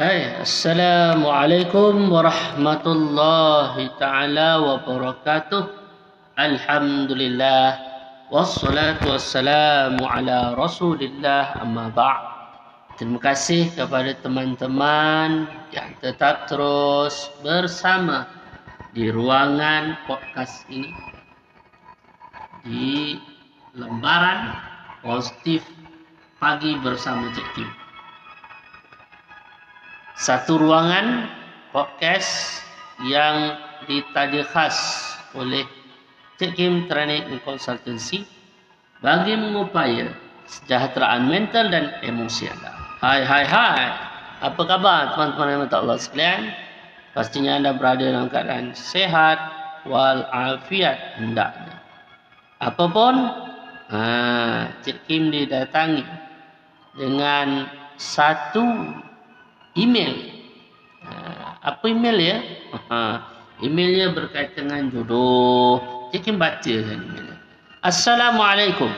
Hai, Assalamualaikum warahmatullahi taala wabarakatuh. Alhamdulillah wassalatu wassalamu ala Rasulillah amma ba'. Terima kasih kepada teman-teman yang tetap terus bersama di ruangan podcast ini di lembaran positif pagi bersama Cik Kim satu ruangan podcast yang ditaja khas oleh Cik Kim Training Consultancy bagi mengupaya sejahteraan mental dan emosi anda. Hai hai hai. Apa khabar teman-teman yang Allah sekalian? Pastinya anda berada dalam keadaan sehat walafiat hendaknya. Apapun, ha, Cik Kim didatangi dengan satu email. Ha, apa email ya? Ha, emailnya berkaitan dengan jodoh. Jadi baca kan emailnya. Assalamualaikum.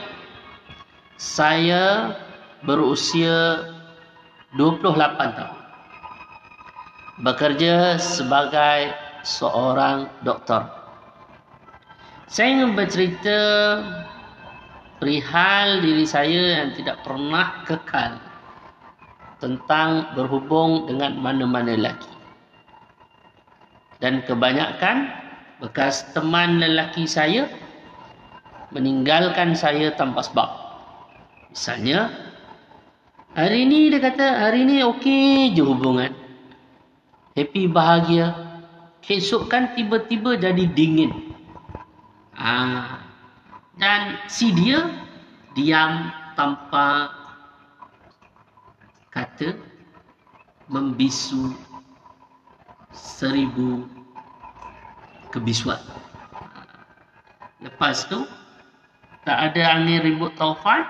Saya berusia 28 tahun. Bekerja sebagai seorang doktor. Saya ingin bercerita perihal diri saya yang tidak pernah kekal tentang berhubung dengan mana-mana lelaki. Dan kebanyakan bekas teman lelaki saya meninggalkan saya tanpa sebab. Misalnya, hari ini dia kata, hari ini okey je hubungan. Happy, bahagia. Esok kan tiba-tiba jadi dingin. Ah, dan si dia diam tanpa kata membisu seribu kebisuan. Lepas tu, tak ada angin ribut taufan,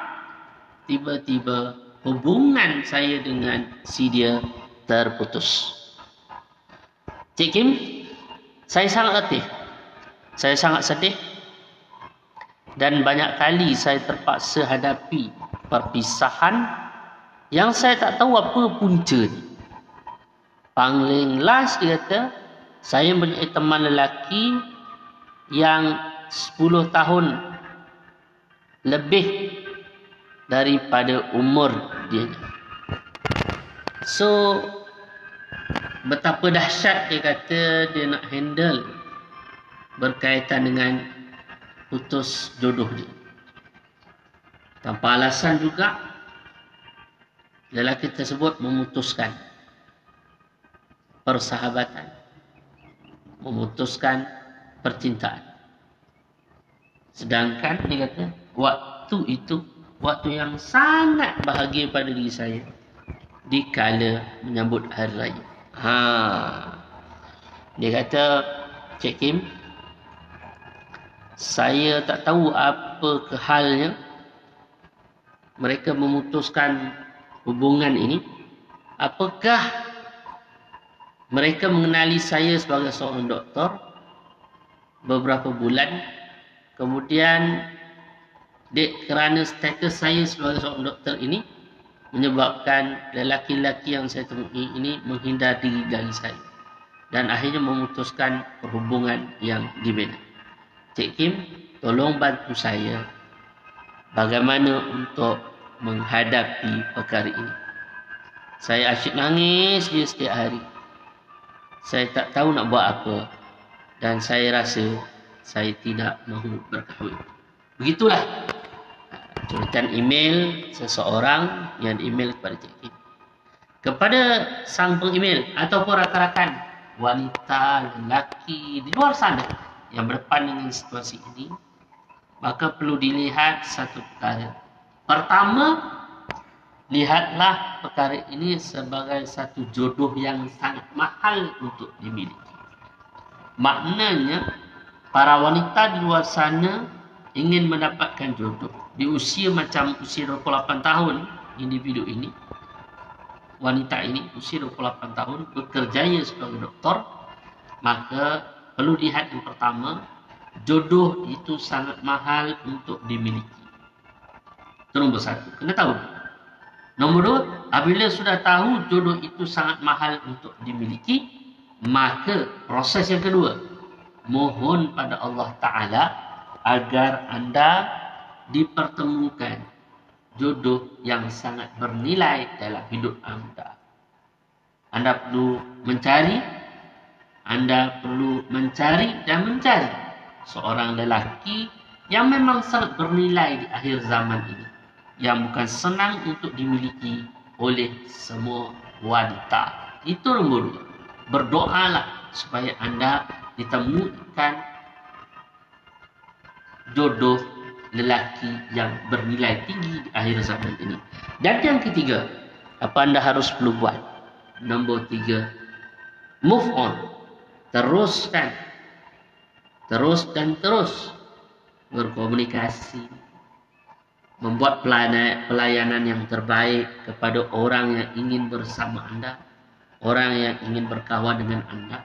tiba-tiba hubungan saya dengan si dia terputus. Cik Kim, saya sangat letih. Saya sangat sedih. Dan banyak kali saya terpaksa hadapi perpisahan yang saya tak tahu apa punca ni. Paling last dia kata, saya punya teman lelaki yang 10 tahun lebih daripada umur dia. So, betapa dahsyat dia kata dia nak handle berkaitan dengan putus jodoh dia. Tanpa alasan juga, lelaki tersebut memutuskan persahabatan memutuskan percintaan. Sedangkan dia kata waktu itu waktu yang sangat bahagia pada diri saya di kala menyambut hari raya. Ha. Dia kata Cik Kim saya tak tahu apa kehalnya mereka memutuskan hubungan ini apakah mereka mengenali saya sebagai seorang doktor beberapa bulan kemudian dek kerana status saya sebagai seorang doktor ini menyebabkan lelaki-lelaki yang saya temui ini menghindar diri dari saya dan akhirnya memutuskan perhubungan yang dibina. Cik Kim, tolong bantu saya bagaimana untuk menghadapi perkara ini. Saya asyik nangis dia setiap hari. Saya tak tahu nak buat apa. Dan saya rasa saya tidak mahu berkahwin. Begitulah tulisan email seseorang yang email kepada Cik Kim. Kepada sang pengemail ataupun rakan-rakan wanita, lelaki di luar sana yang berdepan dengan situasi ini, maka perlu dilihat satu perkara. Pertama, lihatlah perkara ini sebagai satu jodoh yang sangat mahal untuk dimiliki. Maknanya, para wanita di luar sana ingin mendapatkan jodoh. Di usia macam usia 28 tahun, individu ini, wanita ini usia 28 tahun, bekerja sebagai doktor, maka perlu lihat yang pertama, jodoh itu sangat mahal untuk dimiliki. Itu nombor satu. Kena tahu. Nombor dua, apabila sudah tahu jodoh itu sangat mahal untuk dimiliki, maka proses yang kedua, mohon pada Allah Ta'ala agar anda dipertemukan jodoh yang sangat bernilai dalam hidup anda. Anda perlu mencari, anda perlu mencari dan mencari seorang lelaki yang memang sangat bernilai di akhir zaman ini. Yang bukan senang untuk dimiliki oleh semua wanita. Itu nombor dua. Berdoalah supaya anda ditemukan jodoh lelaki yang bernilai tinggi di akhir zaman ini. Dan yang ketiga, apa anda harus perlu buat? Nombor tiga, move on. Teruskan. Terus dan terus berkomunikasi. Membuat pelayanan yang terbaik kepada orang yang ingin bersama anda. Orang yang ingin berkawan dengan anda.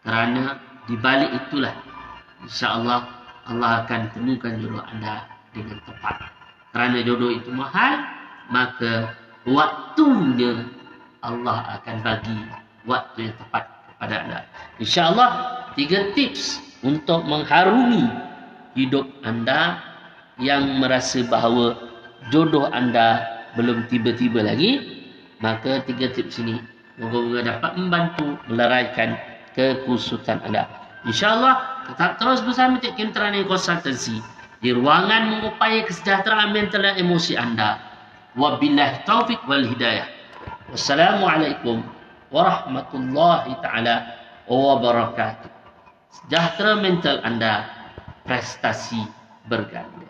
Kerana di balik itulah insya-Allah Allah akan temukan jodoh anda dengan tepat. Kerana jodoh itu mahal, maka waktunya Allah akan bagi waktu yang tepat kepada anda. Insya-Allah tiga tips untuk mengharungi hidup anda yang merasa bahawa jodoh anda belum tiba-tiba lagi, maka tiga tips ini moga-moga dapat membantu meleraikan kekusutan anda. InsyaAllah tetap terus bersama Cik Kim Terani Konsultansi di ruangan mengupai kesejahteraan mental dan emosi anda. Wabillahi taufiq wal hidayah. Wassalamualaikum warahmatullahi taala wabarakatuh. Sejahtera mental anda prestasi berganda.